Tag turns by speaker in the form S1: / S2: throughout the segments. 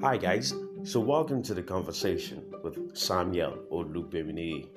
S1: Hi guys, so welcome to the conversation with Samuel Olubemini.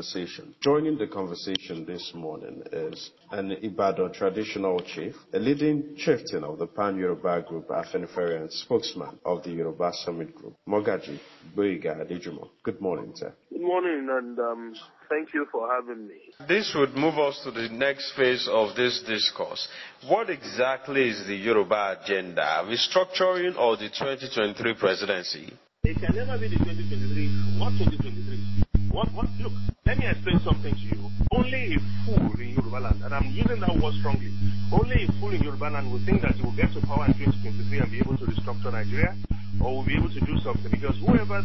S1: Conversation. Joining the conversation this morning is an Ibadan traditional chief, a leading chieftain of the Pan Yoruba Group, Afenifere, and spokesman of the Yoruba Summit Group, Mogaji Gboyega Adejumo. Good morning, sir.
S2: Good morning, and um, thank you for having me.
S3: This would move us to the next phase of this discourse. What exactly is the Yoruba agenda? Restructuring or the 2023 presidency?
S2: It can never be the 2023. What 2023? What? What? Look, let me explain something to you. Only a fool in Yoruba land, and I'm using that word strongly. Only a fool in Yoruba land will think that he will get to power in 2023 and be able to restructure Nigeria, or will be able to do something. Because whoever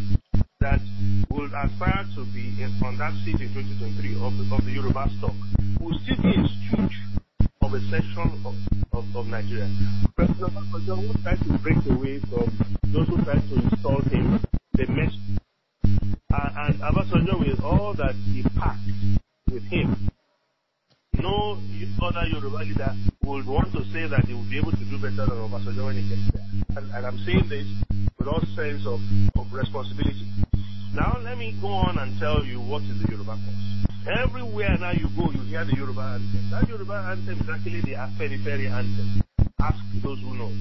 S2: that will aspire to be in, on that seat in 2023 of the, of the Yoruba stock will still be a stooge of a section of, of, of Nigeria. President Obasanjo will try to break away from those who try to install him, the mess. Uh, and Obasanjo with all that he packed with him, no other Yoruba leader would want to say that he will be able to do better than Obasanjo when he gets there. And, and I'm saying this with all sense of, of responsibility. Now let me go on and tell you what is the Yoruba cause. Everywhere now you go, you hear the Yoruba anthem. That Yoruba anthem is actually the Afenifere anthem. Ask those who know.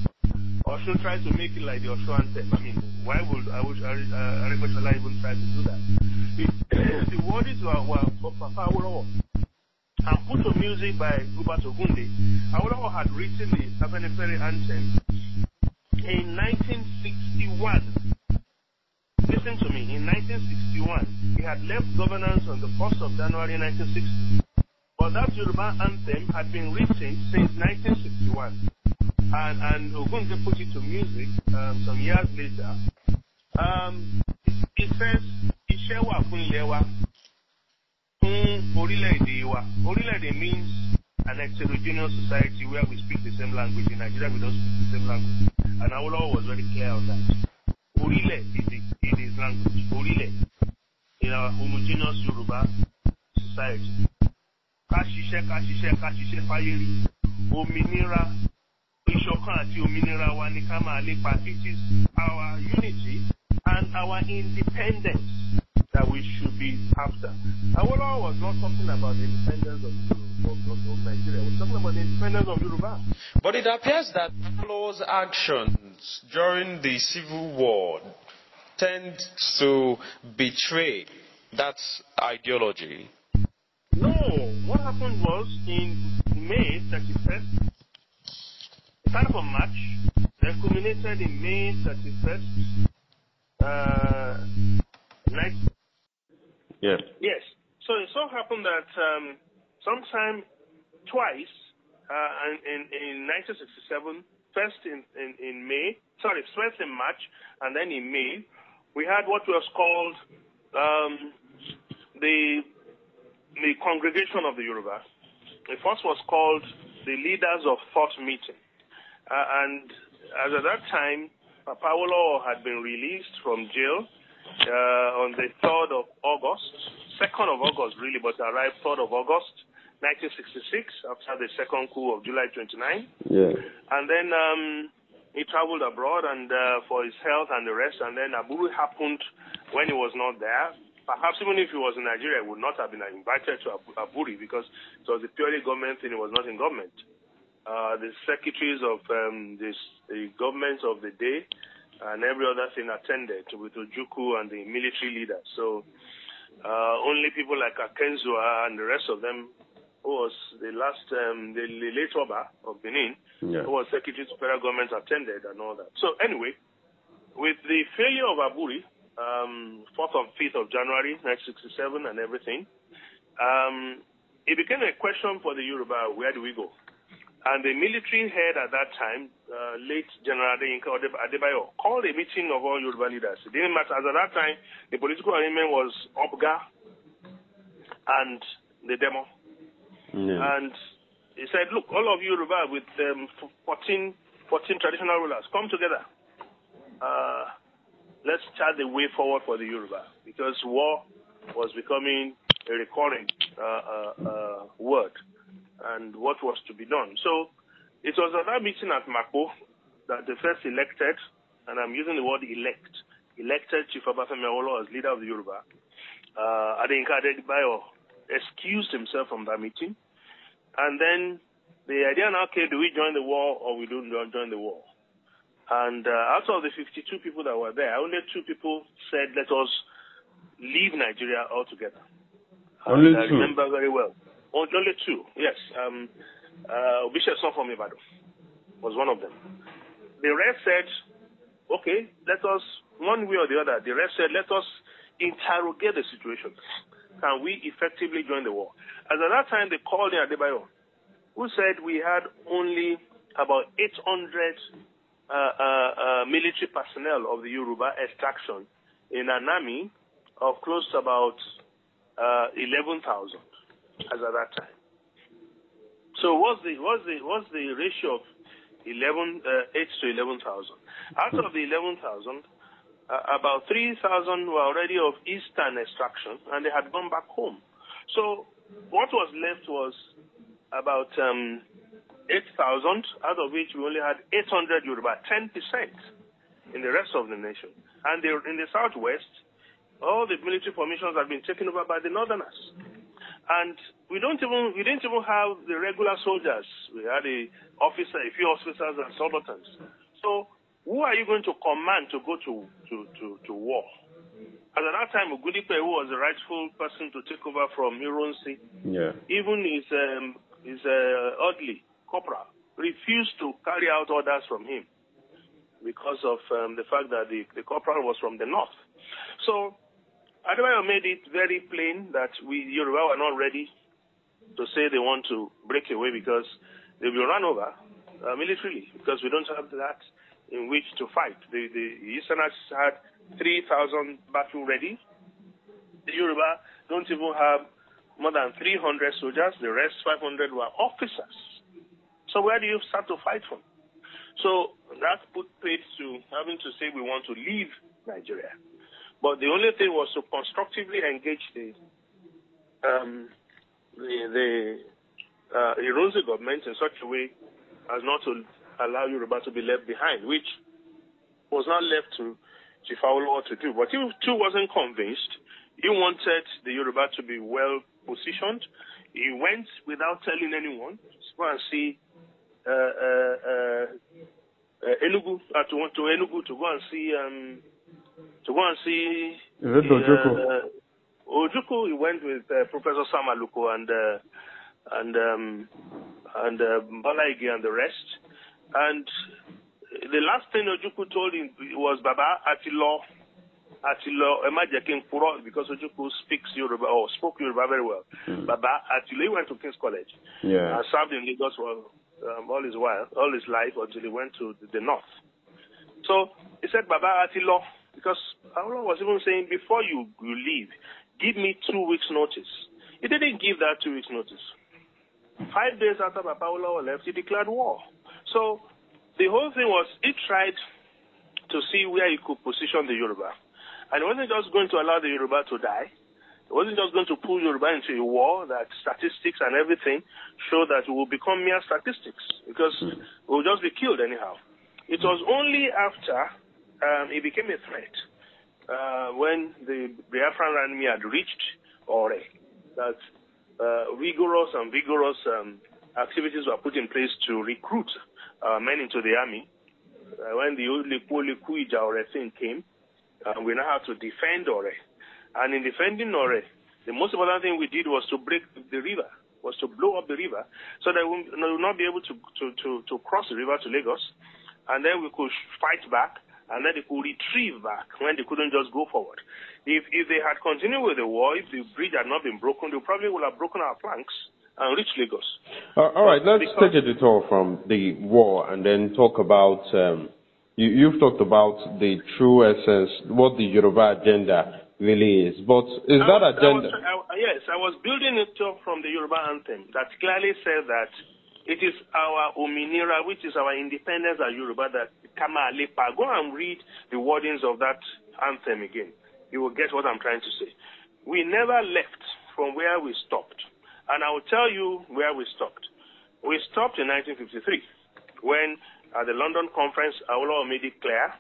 S2: Osho tried to make it like the Osho anthem. I mean, why would I wish uh, even try to do that? The, the were for Papa Awolowo and put to music by Hubert Ogunde. Awolowo had written the Afenifere anthem in 1961. Listen to me. In 1961, he had left governance on the 1st of January 1960. But that Yoruba anthem had been written since 1961. And, and Ogunde put it to music um, some years later. Um, it says, Iṣẹ́ wà fún ilẹ̀ wa, fún orílẹ̀-èdè wa. Orílẹ̀-èdè means an heterogeneous society where we speak the same language. In Nigeria, we don't speak the same language. And Awolowo was very clear on that. Orílẹ̀ is is language. Orílẹ̀ in our homogeneous Yoruba society. Ká ṣiṣẹ́ ká ṣiṣẹ́ ká ṣiṣẹ́ fáyé rí. Òmìnira ìṣọ̀kan àti òmìnira wa ni ká máa lépa. It is our unity and our independence that we should be after. Awolowo was not talking about the independence of, of, of, of Nigeria. He was talking about the independence of Yoruba.
S3: But it appears that Awolowo's actions during the Civil War tend to betray that ideology.
S2: No, what happened was in May 31st, from March, then culminated in May 31st, uh.
S1: Yeah.
S2: Yes. So it so happened that um, sometime twice uh, in, in 1967, first in, in, in May, sorry, first in March, and then in May, we had what was called um, the the congregation of the Yoruba. The first was called the Leaders of Thought Meeting, and as at that time, Papa Awolowo had been released from jail uh, on the 3rd of August, 2nd of August really, but arrived 3rd of August 1966 after the second coup of July 29.
S1: Yeah.
S2: And then um, he traveled abroad and uh, for his health and the rest. And then Aburi happened when he was not there. Perhaps even if he was in Nigeria, he would not have been invited to Abu- Aburi because it was a purely government thing. He was not in government. Uh, the secretaries of um, this, the governments of the day and every other thing attended with Ojukwu and the military leaders. So uh, only people like Akenzua and the rest of them who was the last, um, the, the late Oba of Benin,
S1: Yeah.
S2: who was Secretary to Federal Government, attended and all that. So anyway, with the failure of Aburi, um, 4th and 5th of January 1967 and everything, um, it became a question for the Yoruba, where do we go? And the military head at that time, uh, late General Adeyinka Adebayo, called a meeting of all Yoruba leaders. It didn't matter. As at that time, the political arrangement was UPGA and the demo.
S1: Yeah.
S2: And he said, look, all of you Yoruba with um, 14, 14 traditional rulers, come together. Uh, let's chart the way forward for the Yoruba because war was becoming a recurring uh, uh, uh, word and what was to be done. So it was at that meeting at Mako that the first elected, and I'm using the word elect, elected Chief Obafemi as leader of the Yoruba, uh, Adeyinka Adebayo excused himself from that meeting. And then the idea now came, do we join the war or we don't join the war? And uh, out of the 52 people that were there, only two people said, let us leave Nigeria altogether.
S1: Only
S2: and I remember very well. On- Only two, yes. Um, uh, Bishop Son from Ibadan was one of them. The rest said, okay, let us, one way or the other, the rest said, let us interrogate the situation. Can we effectively join the war? As at that time, they called in Adebayo, who said we had only about 800 uh, uh, uh, military personnel of the Yoruba extraction in an army of close to about uh, 11,000 as at that time. So what's the what's the what's the ratio of 11 uh, 8 to 11,000? Out of the 11,000, uh, about 3,000 were already of eastern extraction and they had gone back home. So what was left was about um, 8,000, out of which we only had 800 Yoruba, 10% in the rest of the nation. And they, in the southwest, all the military formations had been taken over by the northerners. And we don't even we didn't even have the regular soldiers. We had a officer, a few officers and subalterns. So who are you going to command to go to to, to, to war? And at that time, Ogundipe, who was the rightful person to take over from Ironsi,
S1: Yeah.
S2: even his um, his uh, Audley corporal refused to carry out orders from him because of um, the fact that the, the corporal was from the north. So Adebayo made it very plain that we Yoruba are not ready to say they want to break away because they will run over uh, militarily because we don't have that in which to fight. The, the Easterners had 3,000 battle ready. The Yoruba don't even have more than 300 soldiers. The rest 500 were officers. So where do you start to fight from? So that put paid to having to say we want to leave Nigeria. But the only thing was to constructively engage the um, the, the uh, government in such a way as not to allow Yoruba to be left behind, which was not left to Chief Awolowo to do. But he too wasn't convinced. He wanted the Yoruba to be well positioned. He went without telling anyone to go and see uh, uh, uh, Enugu, uh, to, to Enugu to go and see um, to go and see
S1: Is it Ojoko?
S2: uh, Ojukwu, he went with uh, Professor Sam Aluko and uh, and um, and uh, Balaigi and the rest. And the last thing Ojukwu told him was Baba Atilo Atilo Emajekin Kuro because Ojukwu speaks Yoruba or spoke Yoruba very well. Baba Atilo he went to King's College
S1: Yeah.
S2: and served in Lagos for um, all his while, all his life until he went to the, the north. So he said, Baba Atilo, because Allah was even saying, before you, you leave, give me two weeks notice. He didn't give that two weeks notice. Five days after Baba Olawa left, he declared war. So the whole thing was, he tried to see where he could position the Yoruba. And he wasn't just going to allow the Yoruba to die. He wasn't just going to pull Yoruba into a war that statistics and everything show that it will become mere statistics because we will just be killed anyhow. It was only after um, it became a threat uh, when the Biafran army had reached Ore that uh, rigorous and vigorous um, activities were put in place to recruit uh, men into the army. Uh, when the Oliku Oliku Ija Ore thing came, uh, we now have to defend Ore. And in defending Ore, the most important thing we did was to break the river, was to blow up the river so that we will not be able to, to, to, to cross the river to Lagos. And then we could fight back and then they could retrieve back when they couldn't just go forward. If, if they had continued with the war, if the bridge had not been broken, they probably would have broken our flanks and reached Lagos.
S1: Uh, all right, let's because take a detour from the war and then talk about. Um, you, have talked about the true essence, what the Yoruba agenda really is. But is I that was, agenda?
S2: I was, I, yes, I was building it up from the Yoruba anthem that clearly said that it is our Ominira, which is our independence as Yoruba, that Kama. Go and read the wordings of that anthem again. You will get what I'm trying to say. We never left from where we stopped. And I will tell you where we stopped. We stopped in 1953 when at the London conference, Awolowo made it clear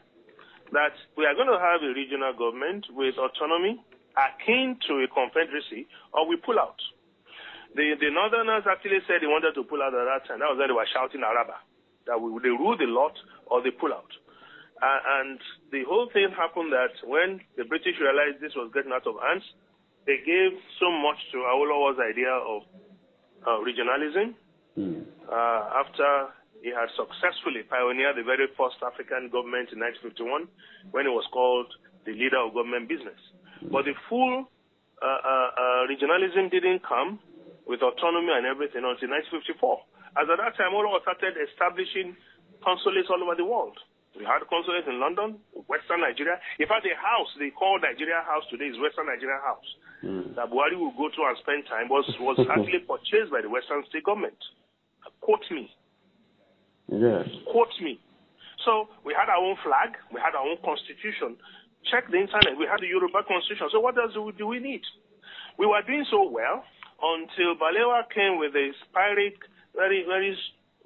S2: that we are going to have a regional government with autonomy akin to a confederacy or we pull out. The, the Northerners actually said they wanted to pull out at that time. That was why they were shouting Araba, that we, they rule the lot or they pull out. Uh, and the whole thing happened that when the British realized this was getting out of hands, they gave so much to Awolowo's idea of uh, regionalism. Mm. Uh, after he had successfully pioneered the very first African government in 1951, when it was called the leader of government business. Mm. But the full uh, uh, uh, regionalism didn't come with autonomy and everything until 1954. As at that time, Awolowo started establishing consulates all over the world. We had consulates in London, Western Nigeria. In fact, the house they call Nigeria House today is Western Nigeria House. Mm. That Buhari will go to and spend time was was actually purchased by the Western State government. Quote me.
S1: Yes.
S2: Quote me. So we had our own flag, we had our own constitution. Check the internet. We had the Yoruba constitution. So what else do we, do we need? We were doing so well until Balewa came with a spirit, very, very,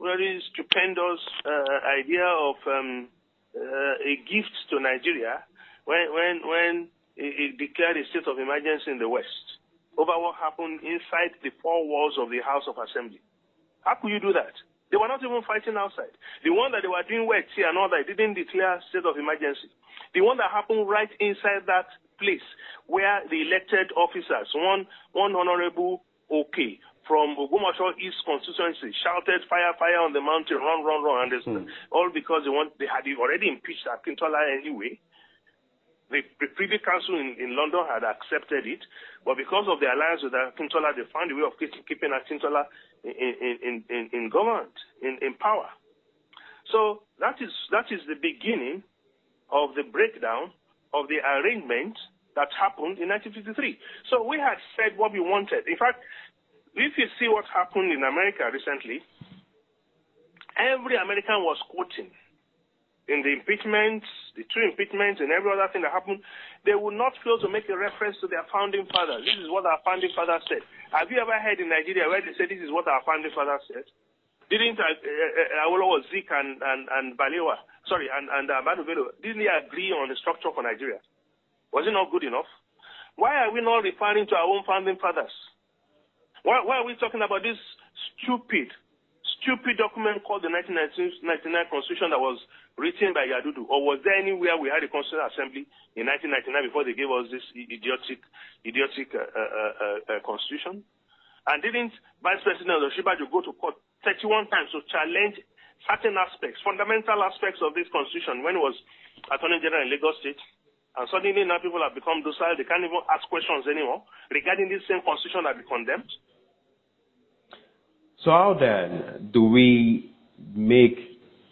S2: very stupendous uh, idea of um, uh, a gift to Nigeria when when when it, declared a state of emergency in the West over what happened inside the four walls of the House of Assembly. How could you do that? They were not even fighting outside. The one that they were doing wet here and all that didn't declare state of emergency. The one that happened right inside that place where the elected officers, one one honorable OK from Ogbomoso East constituency shouted fire, fire on the mountain, run, run, run, and hmm. all because they want they had already impeached Akintola anyway. The, the Privy Council in, in London had accepted it, but because of the alliance with Akintola, they found a way of keeping Akintola in, in, in, in, in government, in, in power. So that is that is the beginning of the breakdown of the arrangement that happened in 1953. So we had said what we wanted. In fact, if you see what happened in America recently, every American was quoting in the impeachments, the two impeachments, and every other thing that happened, they would not fail to make a reference to their founding fathers. This is what our founding father said. Have you ever heard in Nigeria where they say this is what our founding father said? Didn't uh, uh, Awolowo, Zik, and, and, and Balewa, sorry, and, and uh, didn't they agree on the structure for Nigeria? Was it not good enough? Why are we not referring to our own founding fathers? Why, why are we talking about this stupid, stupid document called the 1999 Constitution that was written by Yadudu? Or was there anywhere we had a Constitutional Assembly in 1999 before they gave us this idiotic, idiotic uh, uh, uh, uh, Constitution? And didn't Vice President Osinbajo go to court 31 times to challenge certain aspects, fundamental aspects of this Constitution when he was Attorney General in Lagos State? And suddenly now people have become docile. They can't even ask questions anymore regarding this same constitution that they condemned.
S1: So how then do we make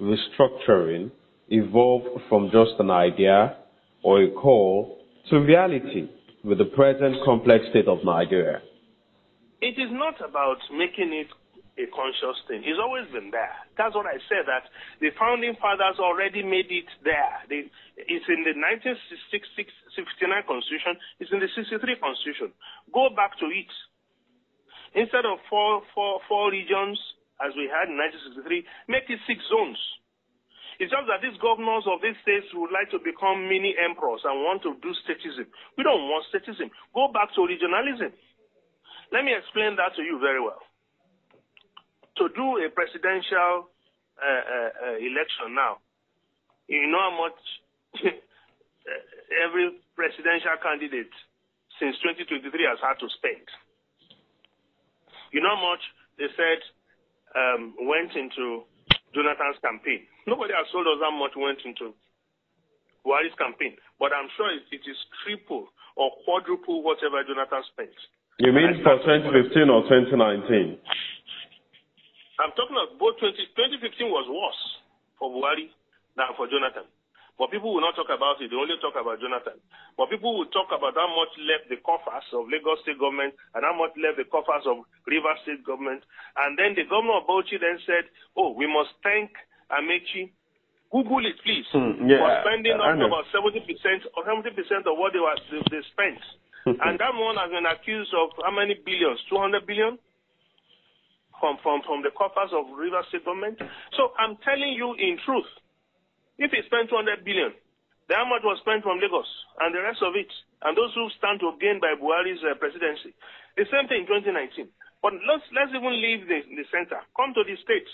S1: restructuring evolve from just an idea or a call to reality with the present complex state of Nigeria?
S2: It is not about making it a conscious thing. It's always been there. That's what I said, that the founding fathers already made it there. They, it's in the 1969 Constitution, it's in the 63 Constitution. Go back to it. Instead of four, four, four regions, as we had in 1963, make it six zones. It's just that these governors of these states would like to become mini emperors and want to do statism. We don't want statism. Go back to regionalism. Let me explain that to you very well to do a presidential uh, uh, uh election now, you know how much every presidential candidate since 2023 has had to spend. You know how much they said um, went into Jonathan's campaign. Nobody has told us how much went into Buhari's campaign, but I'm sure it, it is triple or quadruple whatever Jonathan spent.
S1: You mean for 2015 or 2019?
S2: I'm talking about both 20, 2015 was worse for Buhari than for Jonathan. But people will not talk about it. They only talk about Jonathan. But people will talk about how much left the coffers of Lagos State government and how much left the coffers of River State government. And then the governor of Bauchi then said, oh, we must thank Amaechi. Google it, please.
S1: Hmm, yeah,
S2: for spending up about 70% or 70% of what they, were, they, they spent. and that one has been accused of how many billions? 200 billion? From, from, from the coffers of River State government. So I'm telling you in truth, if he spent 200 billion, the amount was spent from Lagos and the rest of it, and those who stand to gain by Buhari's uh, presidency? The same thing in 2019. But let's let's even leave the, the center. Come to the states.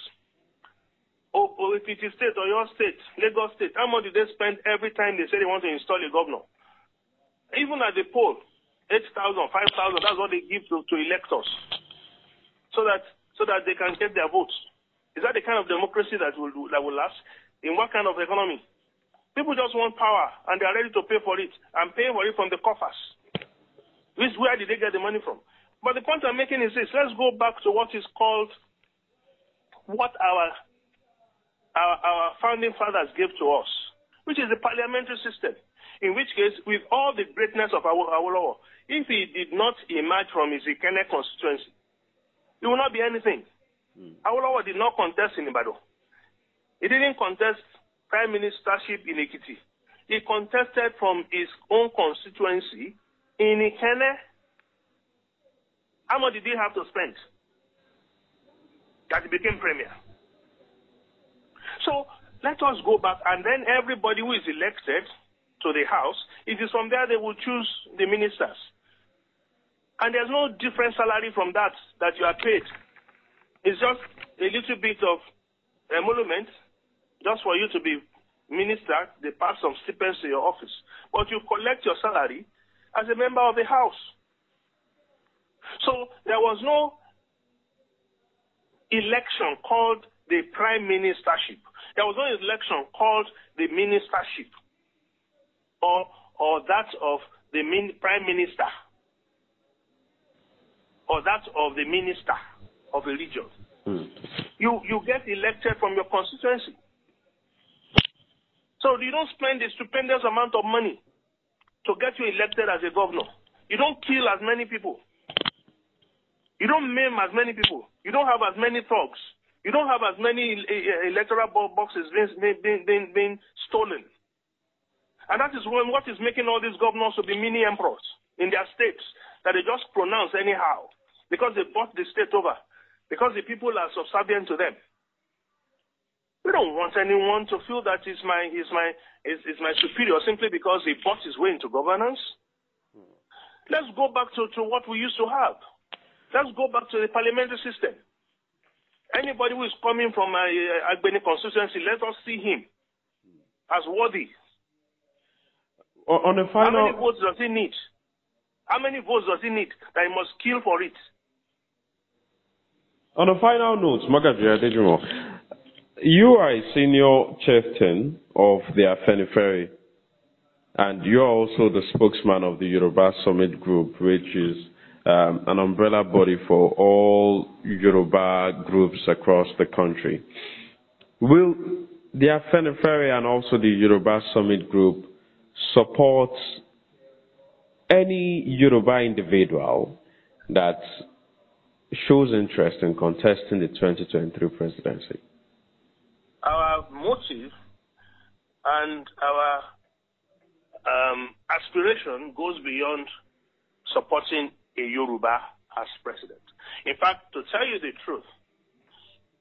S2: Oh, oh, if it is state or your state, Lagos state, how much did they spend every time they say they want to install a governor? Even at the poll, 8,000, 5,000, that's what they give to, to electors. So that so that they can get their votes. Is that the kind of democracy that will that will last? In what kind of economy? People just want power and they are ready to pay for it and pay for it from the coffers. Which where did they get the money from? But the point I'm making is this: let's go back to what is called what our our, our founding fathers gave to us, which is the parliamentary system. In which case, with all the greatness of our our law, if he did not emerge from his Ikenne constituency, he will not be anything. Hmm. Awolowo did not contest in Ibadan. He didn't contest prime ministership in Ekiti. He contested from his own constituency in Ikenne. How much did he have to spend? That he became premier. So let us go back, and then everybody who is elected to the House, it is from there they will choose the ministers. And there's no different salary from that that you are paid. It's just a little bit of emolument, just for you to be minister. They pass some stipends to your office, but you collect your salary as a member of the House. So there was no election called the prime ministership. There was no election called the ministership or or that of the prime minister or that of the minister of a region. You you get elected from your constituency. So you don't spend a stupendous amount of money to get you elected as a governor. You don't kill as many people. You don't maim as many people. You don't have as many thugs. You don't have as many uh, electoral boxes being, being, being, being stolen. And that is when what is making all these governors to be mini emperors in their states that they just pronounce anyhow because they bought the state over, because the people are subservient to them. We don't want anyone to feel that is my is my is, is my superior simply because he bought his way into governance. Let's go back to, to what we used to have. Let's go back to the parliamentary system. Anybody who is coming from a, a Agbeni constituency, let us see him as worthy.
S1: O- On the
S2: How many votes does he need? How many votes does he need that he must kill for it?
S1: On a final note, Mogaji Adejumo, you are a senior chieftain of the Afenifere, and you are also the spokesman of the Yoruba Summit Group, which is um, an umbrella body for all Yoruba groups across the country. Will the Afenifere and also the Yoruba Summit Group support any Yoruba individual that shows interest in contesting the 2023 presidency?
S2: Our motive and our um, aspiration goes beyond supporting a Yoruba as president. In fact, to tell you the truth,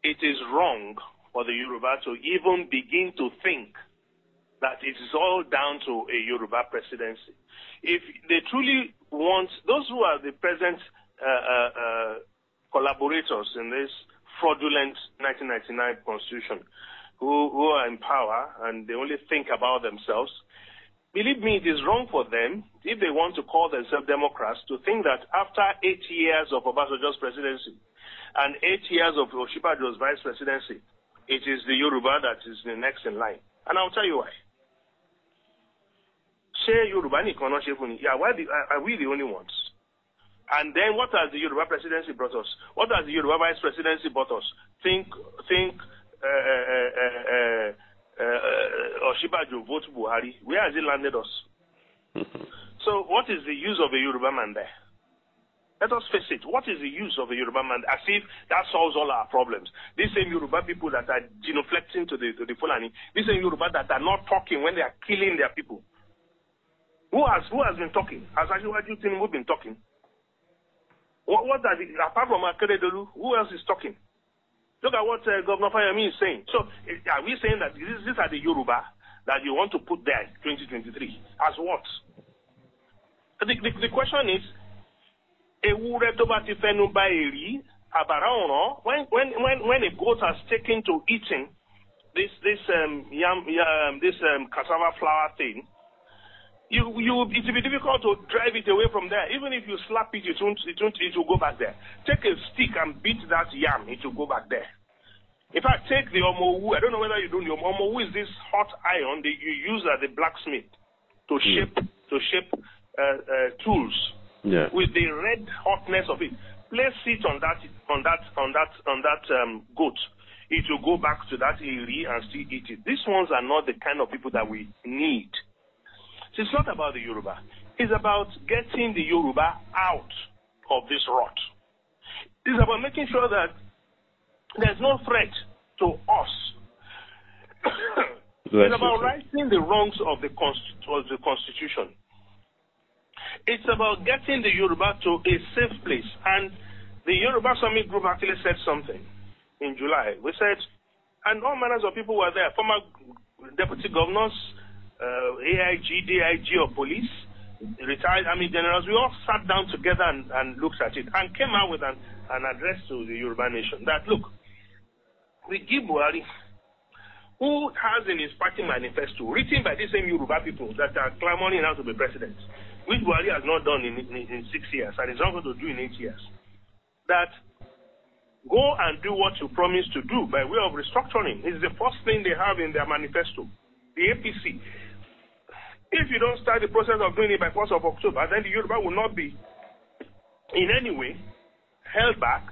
S2: it is wrong for the Yoruba to even begin to think that it is all down to a Yoruba presidency. If they truly want, those who are the present uh, uh, uh, collaborators in this fraudulent 1999 constitution, who, who are in power and they only think about themselves, believe me, it is wrong for them, if they want to call themselves Democrats, to think that after eight years of Obasanjo's presidency and eight years of Osinbajo's vice presidency, it is the Yoruba that is the next in line. And I'll tell you why. Yorùbá? Yeah, why the, are we the only ones? And then what has the Yoruba presidency brought us? What has the Yoruba vice presidency brought us? Think, think, uh, uh, uh, uh, Osinbajo vote Buhari. Where has it landed us? so what is the use of a Yoruba man there? Let us face it. What is the use of a Yoruba man? As if that solves all our problems. These same Yoruba people that are genuflecting to the to the Fulani, these same Yoruba that are not talking when they are killing their people. Who has who has been talking? Has Asiwaju Tinubu been talking? What, what are the, apart from Akeredolu, who else is talking? Look at what uh, Governor Fayemi is saying. So, are we saying that this, these are the Yoruba that you want to put there 2023? As what? The, the, the question is, ewúrẹ́ tó bá ti fẹ́nu ọ̀ràn when when when when a goat has taken to eating this this um, yam, yam this um, cassava flour thing you you it will be difficult to drive it away from there even if you slap it it won't it won't it will go back there take a stick and beat that yam it will go back there in fact take the omowu I don't know whether you do the omowu is this hot iron that you use as a blacksmith to shape to shape uh, uh, tools
S1: Yeah.
S2: with the red hotness of it. Place it on that on that on that on that um, goat. It will go back to that area and still eat it. These ones are not the kind of people that we need. So it's not about the Yoruba. It's about getting the Yoruba out of this rot. It's about making sure that there's no threat to us. It's about righting the wrongs of the, const- of the Constitution. It's about getting the Yoruba to a safe place. And the Yoruba Summit Group actually said something in July. We said, and all manners of people were there former deputy governors, uh, AIG, DIG of police, retired army generals. We all sat down together and, and looked at it and came out with an, an address to the Yoruba nation that, look, we give Buhari who has in his party manifesto, written by the same Yoruba people that are clamoring now to be president, which Buhari has not done in, in, in six years and is not going to do in eight years, that go and do what you promised to do by way of restructuring. It's the first thing they have in their manifesto, the APC. If you don't start the process of doing it by 1st of October, then the Yoruba will not be in any way held back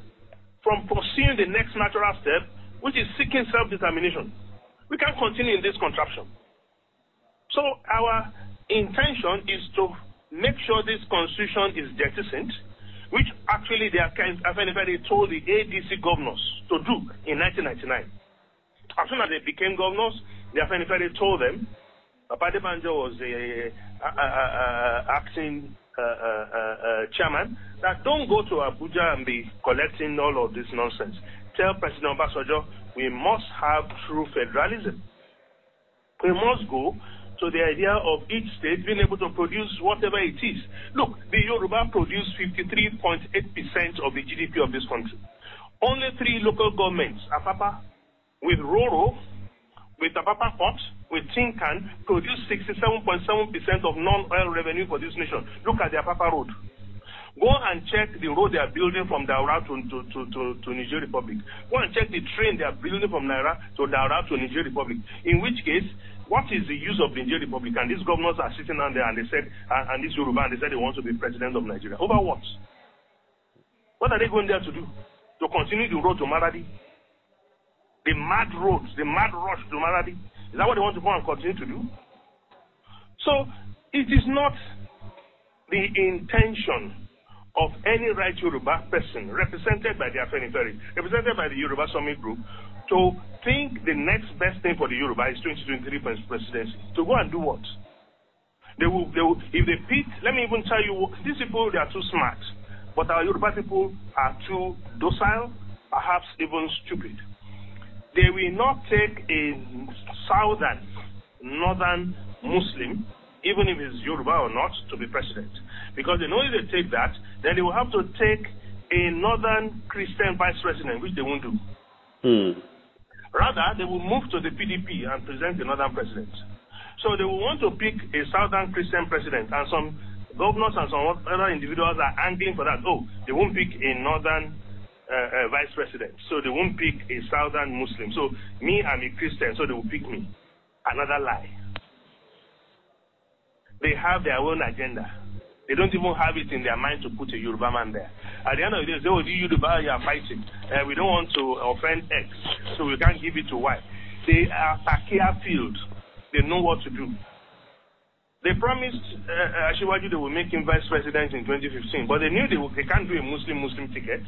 S2: from pursuing the next natural step, which is seeking self-determination. We can't continue in this contraption. So our intention is to make sure this constitution is jettisoned, which actually they kind they told the ADC governors to do in 1999. As soon as they became governors, the Afenifere told them, Papa Banjo was the uh, uh, uh, acting chairman, that don't go to Abuja and be collecting all of this nonsense. Tell President Obasanjo we must have true federalism. We must go to the idea of each state being able to produce whatever it is. Look, the Yoruba produce 53.8% of the GDP of this country. Only three local governments, Apapa, with Roro, with Apapa Port, with Tinkan, produce 67.7% of non-oil revenue for this nation. Look at the Apapa Road. Go and check the road they are building from Daura to, to, to, to, to Niger Republic. Go and check the train they are building from Naira to Daura to Niger Republic. In which case, what is the use of Niger Republic? And these governors are sitting down there and they said, and, and this Yoruba, and they said they want to be president of Nigeria. Over what? What are they going there to do? To continue the road to Maradi? The mad roads, the mad rush to Maradi? Is that what they want to go and continue to do? So, it is not the intention of any right Yoruba person represented by the Afenifere, represented by the Yoruba Summit Group, to think the next best thing for the Yoruba is 2023 presidency. To go and do what? They will, they will, if they pick, let me even tell you, these people, they are too smart. But our Yoruba people are too docile, perhaps even stupid. They will not take a southern, northern Muslim, even if he's Yoruba or not, to be president. Because they know if they take that, then they will have to take a northern Christian vice president, which they won't do.
S1: Hmm.
S2: Rather, they will move to the PDP and present a northern president. So they will want to pick a southern Christian president, and some governors and some other individuals are angling for that. Oh, they won't pick a northern uh, uh, vice president, so they won't pick a southern Muslim. So me, I'm a Christian, so they will pick me. Another lie. They have their own agenda. They don't even have it in their mind to put a Yoruba man there. At the end of the day, they will do Yoruba, you are fighting. Uh, we don't want to offend X, so we can't give it to Y. They are Takia field. They know what to do. They promised uh, Ashiwaju they will make him vice president in 2015, but they knew they, will, they can't do a Muslim-Muslim ticket.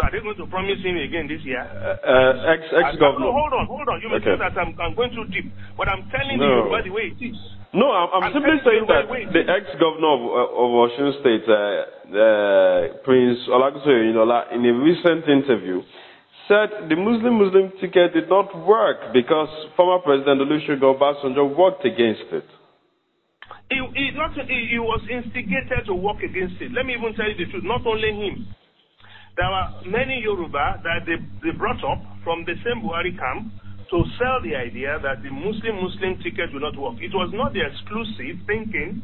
S2: So are they going to promise him again this year? Uh,
S1: uh, ex ex governor.
S2: No, hold on, hold on. You may okay. say that I'm, I'm going too deep, but I'm telling no. you by the way it is.
S1: No, I'm, I'm, I'm simply saying that the ex-governor of, uh, of Washington State, uh, uh, Prince Olagunsoye Oyinlola, in a recent interview, said the Muslim-Muslim ticket did not work because former President Olusegun Obasanjo worked against it.
S2: He, he, not, he, he was instigated to work against it. Let me even tell you the truth. Not only him. There were many Yoruba that they, they brought up from the same Buhari camp to sell the idea that the Muslim-Muslim ticket will not work. It was not the exclusive thinking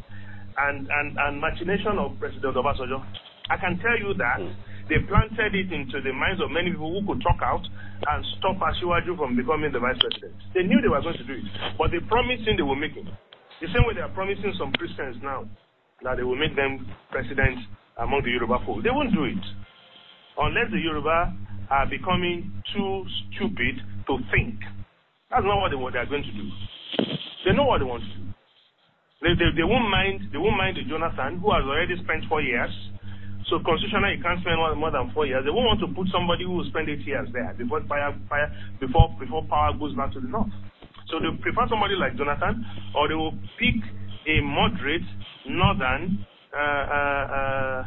S2: and, and, and machination of President Obasanjo. I can tell you that mm. they planted it into the minds of many people who could talk out and stop Ashiwaju from becoming the vice president. They knew they were going to do it, but they promised him they were making. The same way they are promising some Christians now that they will make them president among the Yoruba folk. They won't do it unless the Yoruba are becoming too stupid to think. That's not what they, what they are going to do. They know what they want to do. They, they, they won't mind. They won't mind the Jonathan who has already spent four years. So constitutionally, you can't spend more than four years. They won't want to put somebody who will spend eight years there before fire, fire before before power goes back to the north. So they prefer somebody like Jonathan, or they will pick a moderate northern uh, uh, uh,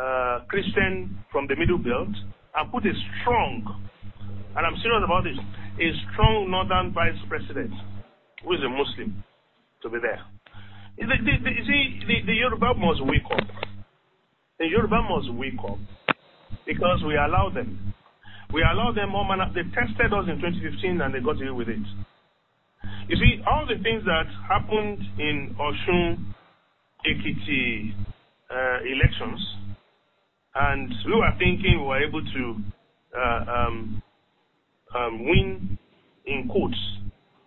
S2: uh, Christian from the Middle Belt and put a strong, and I'm serious about this, a strong northern vice president who is a Muslim to be there. The, the, the, you see, the, the Yoruba must wake up. The Yoruba must wake up because we allow them. We allow them all manner. They tested us in 2015 and they got away with it. You see, all the things that happened in Oshun, Ekiti uh, elections and we were thinking we were able to uh, um, um, win in quotes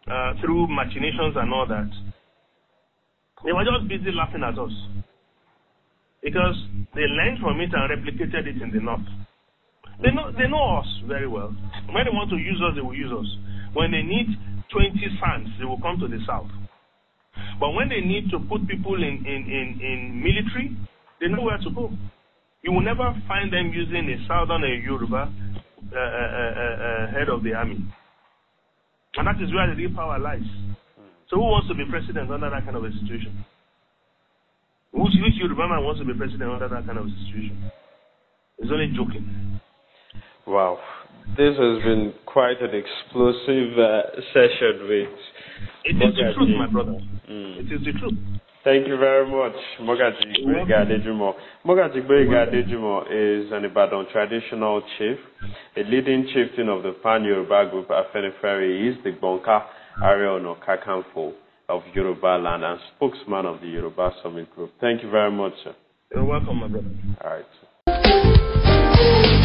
S2: uh, through machinations and all that. They were just busy laughing at us because they learned from it and replicated it in the north. They know, they know us very well. When they want to use us, they will use us. When they need 20 sons, they will come to the south. But when they need to put people in, in, in, in military, they know where to go. You will never find them using a southern Yoruba uh, uh, uh, head of the army. And that is where the real power lies. So who wants to be president under that kind of a situation? Which, which Yoruba man wants to be president under that kind of a situation? It's only joking.
S1: Wow. This has been quite an explosive uh, session with.
S2: It is the truth, my brother. Mm. It is the truth.
S1: Thank you very much, Mogaji Gboyega Adejumo. Mogaji Gboyega Adejumo is an Ibadan traditional chief, a leading chieftain of the Pan-Yoruba group Afenifere. He is the Bonka Ariel Kakanfo of Yoruba land and spokesman of the Yoruba Summit Group. Thank you very much, sir.
S2: You're welcome, my brother.
S1: All right. Sir.